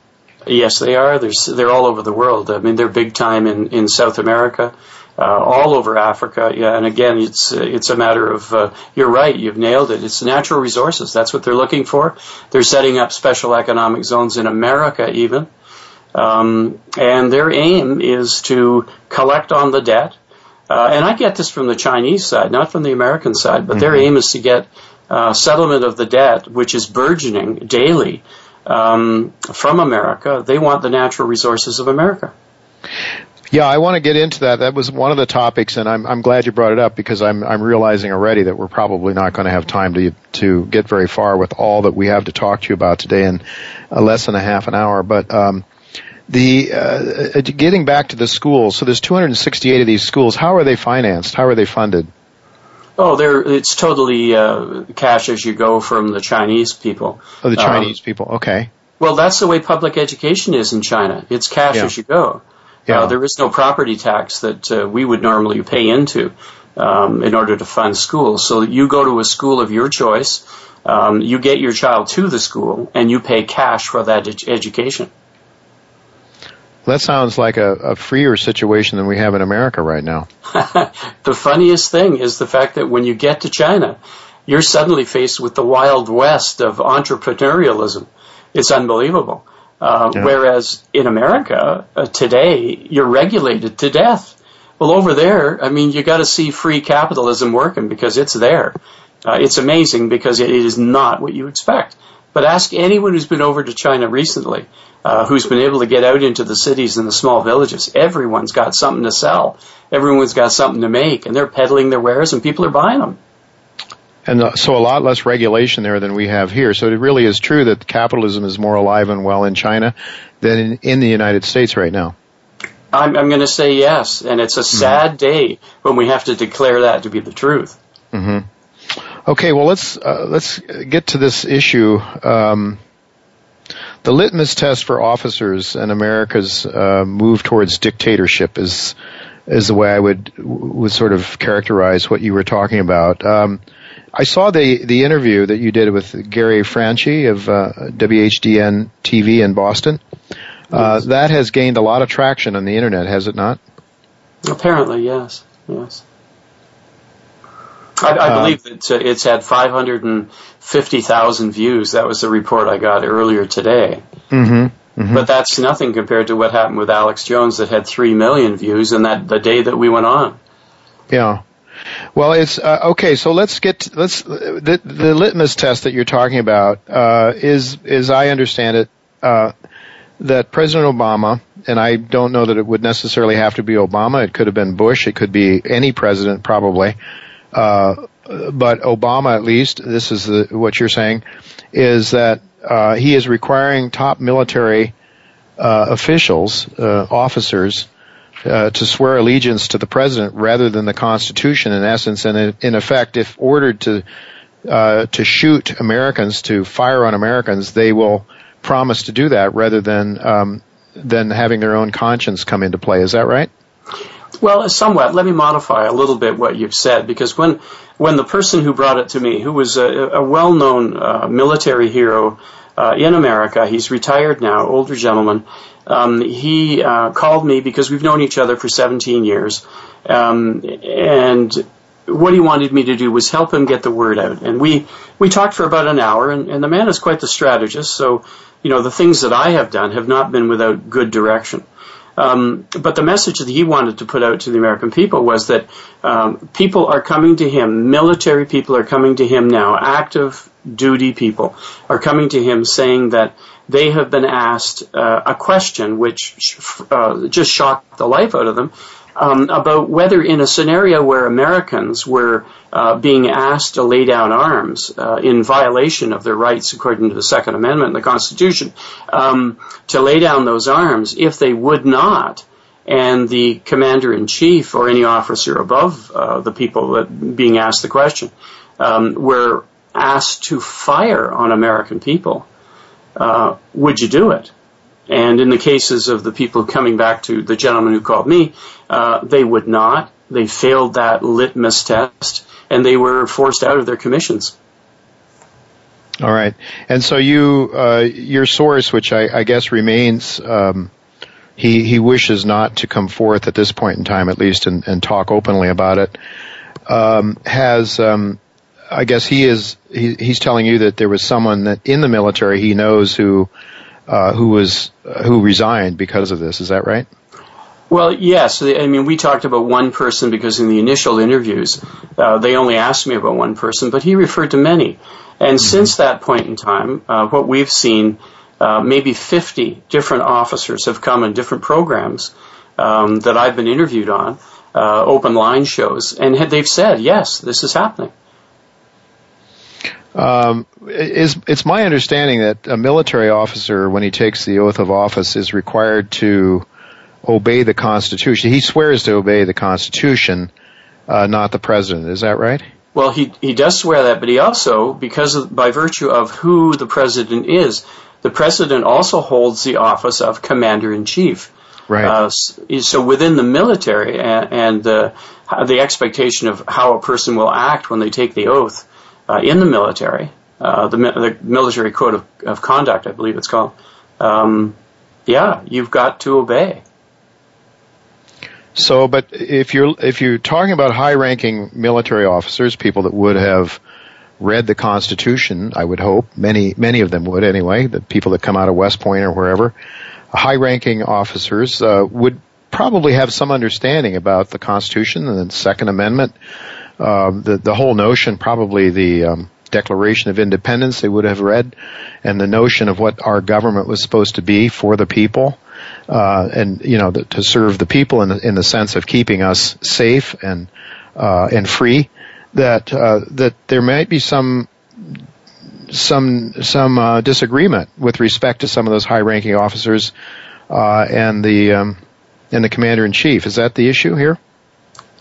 Yes, they are. They're they're all over the world. I mean, they're big time in in South America, all over Africa. Yeah, and again, it's it's a matter of uh, you're right. You've nailed it. It's natural resources. That's what they're looking for. They're setting up special economic zones in America, even. Um, and their aim is to collect on the debt. Uh, and I get this from the Chinese side, not from the American side, but mm-hmm. their aim is to get uh, settlement of the debt, which is burgeoning daily um, from America. They want the natural resources of America. Yeah, I want to get into that. That was one of the topics, and I'm, I'm glad you brought it up because I'm, I'm realizing already that we're probably not going to have time to to get very far with all that we have to talk to you about today in less than a half an hour. But um, the uh, getting back to the schools, so there's 268 of these schools. How are they financed? How are they funded? Oh, there it's totally uh, cash as you go from the Chinese people. Oh, the Chinese um, people. Okay. Well, that's the way public education is in China. It's cash yeah. as you go. Yeah. Uh, there is no property tax that uh, we would normally pay into um, in order to fund schools. So you go to a school of your choice, um, you get your child to the school, and you pay cash for that ed- education. That sounds like a, a, freer situation than we have in America right now. the funniest thing is the fact that when you get to China, you're suddenly faced with the wild west of entrepreneurialism. It's unbelievable. Uh, yeah. Whereas in America uh, today, you're regulated to death. Well, over there, I mean, you got to see free capitalism working because it's there. Uh, it's amazing because it is not what you expect. But ask anyone who's been over to China recently, uh, who's been able to get out into the cities and the small villages. Everyone's got something to sell. Everyone's got something to make, and they're peddling their wares, and people are buying them. And so a lot less regulation there than we have here. So it really is true that capitalism is more alive and well in China than in, in the United States right now. I'm, I'm going to say yes, and it's a mm-hmm. sad mm-hmm. day when we have to declare that to be the truth. Mm-hmm. Okay, well let's uh, let's get to this issue. Um, the litmus test for officers and America's uh, move towards dictatorship is is the way I would would sort of characterize what you were talking about. Um, I saw the the interview that you did with Gary Franchi of uh, WHDN TV in Boston. Uh, yes. That has gained a lot of traction on the internet, has it not? Apparently, yes, yes. I, I um, believe that it's had 550,000 views. That was the report I got earlier today. Mm-hmm, mm-hmm. But that's nothing compared to what happened with Alex Jones that had 3 million views in that the day that we went on. Yeah. Well, it's uh, okay. So let's get let's the the litmus test that you're talking about uh, is is I understand it uh, that President Obama and I don't know that it would necessarily have to be Obama. It could have been Bush. It could be any president probably. Uh, but Obama, at least, this is the, what you're saying, is that uh, he is requiring top military uh, officials, uh, officers, uh, to swear allegiance to the president rather than the Constitution. In essence, and in effect, if ordered to uh, to shoot Americans, to fire on Americans, they will promise to do that rather than um, than having their own conscience come into play. Is that right? Well, somewhat. Let me modify a little bit what you've said because when when the person who brought it to me, who was a, a well-known uh, military hero uh, in America, he's retired now, older gentleman. Um, he uh, called me because we've known each other for 17 years, um, and what he wanted me to do was help him get the word out. And we we talked for about an hour, and, and the man is quite the strategist. So, you know, the things that I have done have not been without good direction. Um, but the message that he wanted to put out to the American people was that um, people are coming to him, military people are coming to him now, active duty people are coming to him saying that they have been asked uh, a question which uh, just shocked the life out of them um, about whether in a scenario where Americans were uh, being asked to lay down arms uh, in violation of their rights according to the Second Amendment in the Constitution, um, to lay down those arms, if they would not, and the commander in chief or any officer above uh, the people that being asked the question um, were asked to fire on American people, uh, would you do it? And in the cases of the people coming back to the gentleman who called me, uh, they would not. They failed that litmus test, and they were forced out of their commissions. All right, and so you, uh, your source, which I, I guess remains, um, he he wishes not to come forth at this point in time, at least, and, and talk openly about it. Um, has um, I guess he is he, he's telling you that there was someone that in the military he knows who uh, who was uh, who resigned because of this. Is that right? Well, yes. I mean, we talked about one person because in the initial interviews, uh, they only asked me about one person, but he referred to many. And mm-hmm. since that point in time, uh, what we've seen, uh, maybe 50 different officers have come in different programs um, that I've been interviewed on, uh, open line shows, and they've said, yes, this is happening. Um, is, it's my understanding that a military officer, when he takes the oath of office, is required to obey the Constitution. He swears to obey the Constitution, uh, not the president. Is that right? Well, he he does swear that, but he also, because of, by virtue of who the president is, the president also holds the office of commander in chief. Right. Uh, so within the military and, and uh, the expectation of how a person will act when they take the oath, in the military, uh, the, military code of, of, conduct, I believe it's called. Um, yeah, you've got to obey. So, but if you're if you're talking about high-ranking military officers, people that would have read the Constitution, I would hope many many of them would anyway. The people that come out of West Point or wherever, high-ranking officers uh, would probably have some understanding about the Constitution and the Second Amendment uh, the the whole notion, probably the um, Declaration of Independence, they would have read, and the notion of what our government was supposed to be for the people, uh, and you know the, to serve the people in the, in the sense of keeping us safe and uh, and free. That uh, that there might be some some some uh, disagreement with respect to some of those high-ranking officers uh, and the um, and the commander in chief. Is that the issue here?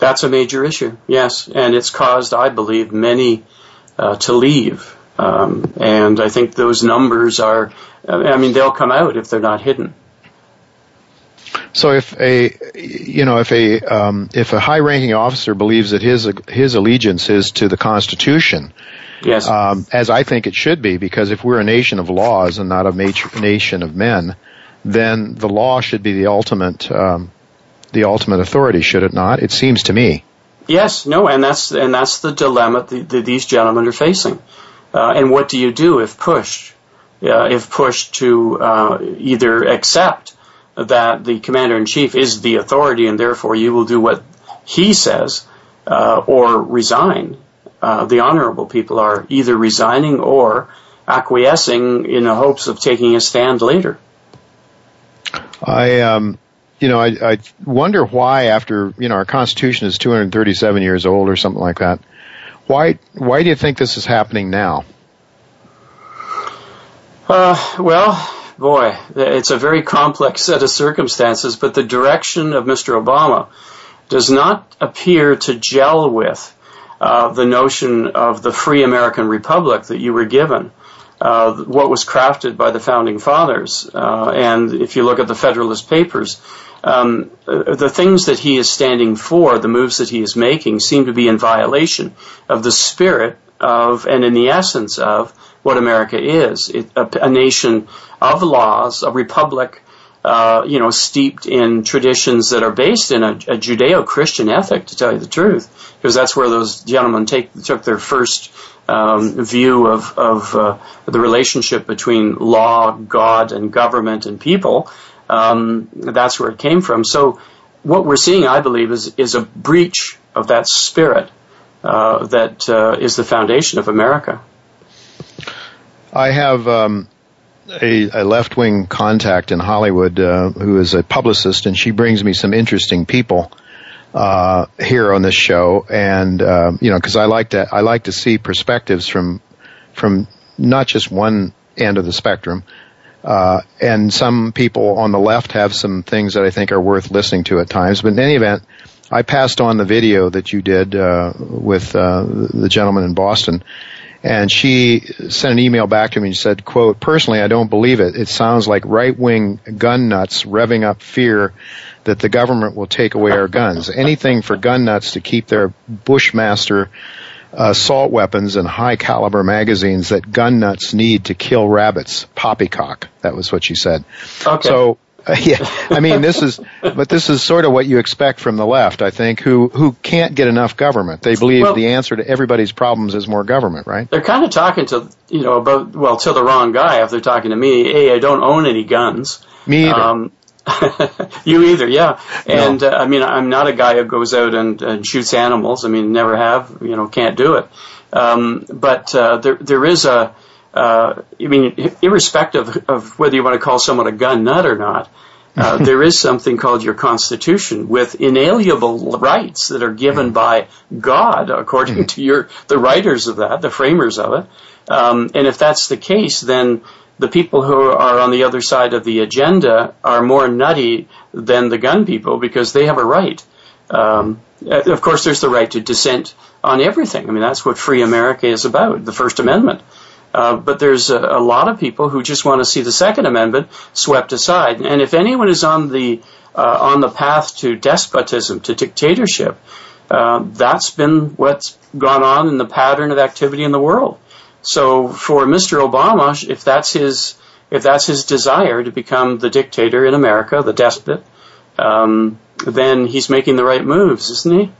That's a major issue, yes, and it's caused, I believe, many uh, to leave. Um, and I think those numbers are, I mean, they'll come out if they're not hidden. So if a, you know, if a, um, if a high-ranking officer believes that his his allegiance is to the Constitution, yes, um, as I think it should be, because if we're a nation of laws and not a nation of men, then the law should be the ultimate um, the ultimate authority, should it not? It seems to me. Yes, no, and that's and that's the dilemma that, that these gentlemen are facing. Uh, and what do you do if pushed? Uh, if pushed to uh, either accept that the commander in chief is the authority and therefore you will do what he says, uh, or resign. Uh, the honorable people are either resigning or acquiescing in the hopes of taking a stand later. I um, you know, I, I wonder why after, you know, our Constitution is 237 years old or something like that. Why, why do you think this is happening now? Uh, well, boy, it's a very complex set of circumstances, but the direction of Mr. Obama does not appear to gel with uh, the notion of the free American republic that you were given. Uh, what was crafted by the founding fathers. Uh, and if you look at the Federalist Papers, the things that he is standing for, the moves that he is making, seem to be in violation of the spirit of and in the essence of what America is it, a, a, nation of laws, a republic. Uh, you know, steeped in traditions that are based in a, a Judeo-Christian ethic, to tell you the truth, because that's where those gentlemen take, took their first um, view of, of uh, the relationship between law, God, and government and people Um, that's where it came from. So what we're seeing, I believe, is is a breach of that spirit uh, that uh, is the foundation of America. I have um, a, a, left wing contact in Hollywood uh, who is a publicist, and she brings me some interesting people uh, here on this show. And uh, you know, because I like to I like to see perspectives from from not just one end of the spectrum. Uh, and some people on the left have some things that I think are worth listening to at times. But in any event, I passed on the video that you did uh, with uh, the gentleman in Boston, and she sent an email back to me and said, quote, personally, I don't believe it. It sounds like right-wing gun nuts revving up fear that the government will take away our guns. Anything for gun nuts to keep their Bushmaster assault weapons and high caliber magazines that gun nuts need to kill rabbits. Poppycock. That was what she said. Okay. So yeah, I mean, this is, but this is sort of what you expect from the left, I think, who who can't get enough government. They believe well, the answer to everybody's problems is more government, right? They're kind of talking to you know about well to the wrong guy if they're talking to me. Hey, I don't own any guns. Me either. Um, you either, yeah. And no. uh, I mean, I'm not a guy who goes out and, and shoots animals. I mean, never have. You know, can't do it. Um, but uh, there there is a uh, I mean, irrespective of whether you want to call someone a gun nut or not, uh, there is something called your Constitution with inalienable rights that are given mm-hmm. by God, according mm-hmm. to your the writers of that, the framers of it. Um, and if that's the case, then the people who are on the other side of the agenda are more nutty than the gun people because they have a right. Um, of course, there's the right to dissent on everything. I mean, that's what free America is about, the First Amendment. Uh, but there's a, a, lot of people who just want to see the Second Amendment swept aside. And if anyone is on the uh, on the path to despotism, to dictatorship, uh, that's been what's gone on in the pattern of activity in the world. So for Mr. Obama, if that's his if that's his desire to become the dictator in America, the despot, um, then he's making the right moves, isn't he?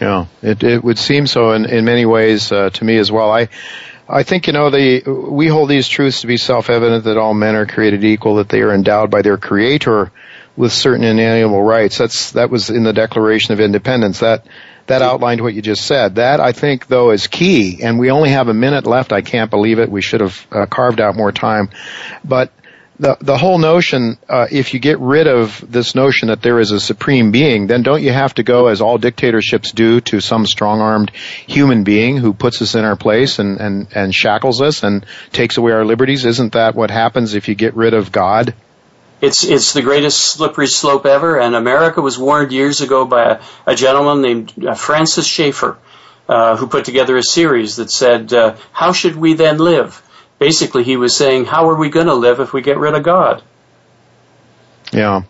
Yeah, it, it would seem so in, in many ways uh, to me as well. I I think you know the we hold these truths to be self-evident that all men are created equal, that they are endowed by their Creator with certain inalienable rights. That's that was in the Declaration of Independence. That that outlined what you just said. That I think though is key, and we only have a minute left. I can't believe it. We should have uh, carved out more time, but the the whole notion, uh, if you get rid of this notion that there is a supreme being, then don't you have to go, as all dictatorships do, to some strong-armed human being who puts us in our place and and and shackles us and takes away our liberties? Isn't that what happens if you get rid of God? It's it's the greatest slippery slope ever, and America was warned years ago by a, a gentleman named uh, Francis Schaeffer, uh, who put together a series that said, uh, "How should we then live?" basically he was saying, how are we going to live if we get rid of God? Yeah.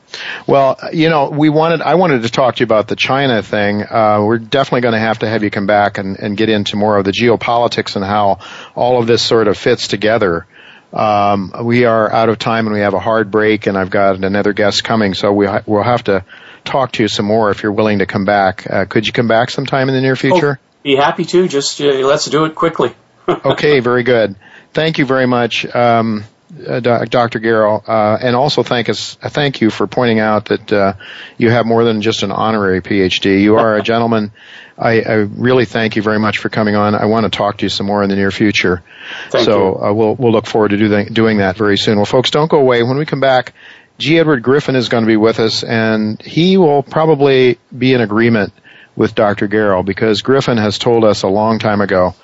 Well, you know, we wanted, I wanted to talk to you about the China thing. Uh, we're definitely going to have to have you come back and, and get into more of the geopolitics and how all of this sort of fits together. Um, we are out of time and we have a hard break and I've got another guest coming, so we ha- we'll have to talk to you some more if you're willing to come back. Uh, could you come back sometime in the near future? Oh, be happy to. Just uh, let's do it quickly. okay, very good thank you very much, um, uh, Dr. Garrow, uh, and also thank us. Thank you for pointing out that uh, you have more than just an honorary PhD. You are a gentleman. I, I, really thank you very much for coming on. I want to talk to you some more in the near future. Thank so uh, we'll we'll look forward to do doing that very soon. Well, folks, don't go away. When we come back, G. Edward Griffin is going to be with us, and he will probably be in agreement with Dr. Garrow because Griffin has told us a long time ago,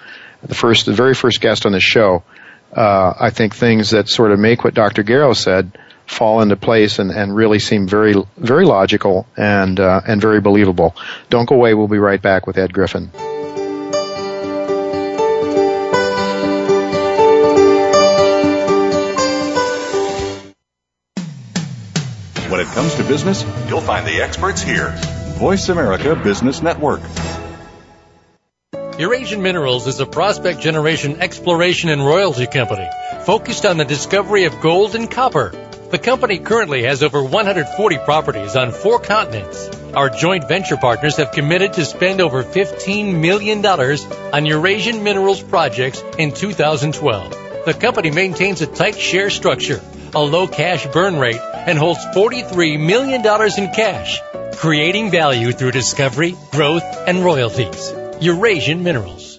the first, the very first guest on the show, uh, I think things that sort of make what Dr. Garrow said fall into place and, and really seem very very logical and uh, and very believable. Don't go away. We'll be right back with Ed Griffin. When it comes to business, you'll find the experts here. Voice America Business Network. Eurasian Minerals is a prospect generation exploration and royalty company focused on the discovery of gold and copper. The company currently has over 140 properties on four continents. Our joint venture partners have committed to spend over $15 million on Eurasian Minerals projects in 2012. The company maintains a tight share structure, a low cash burn rate, and holds $43 million in cash, creating value through discovery, growth, and royalties. Eurasian Minerals.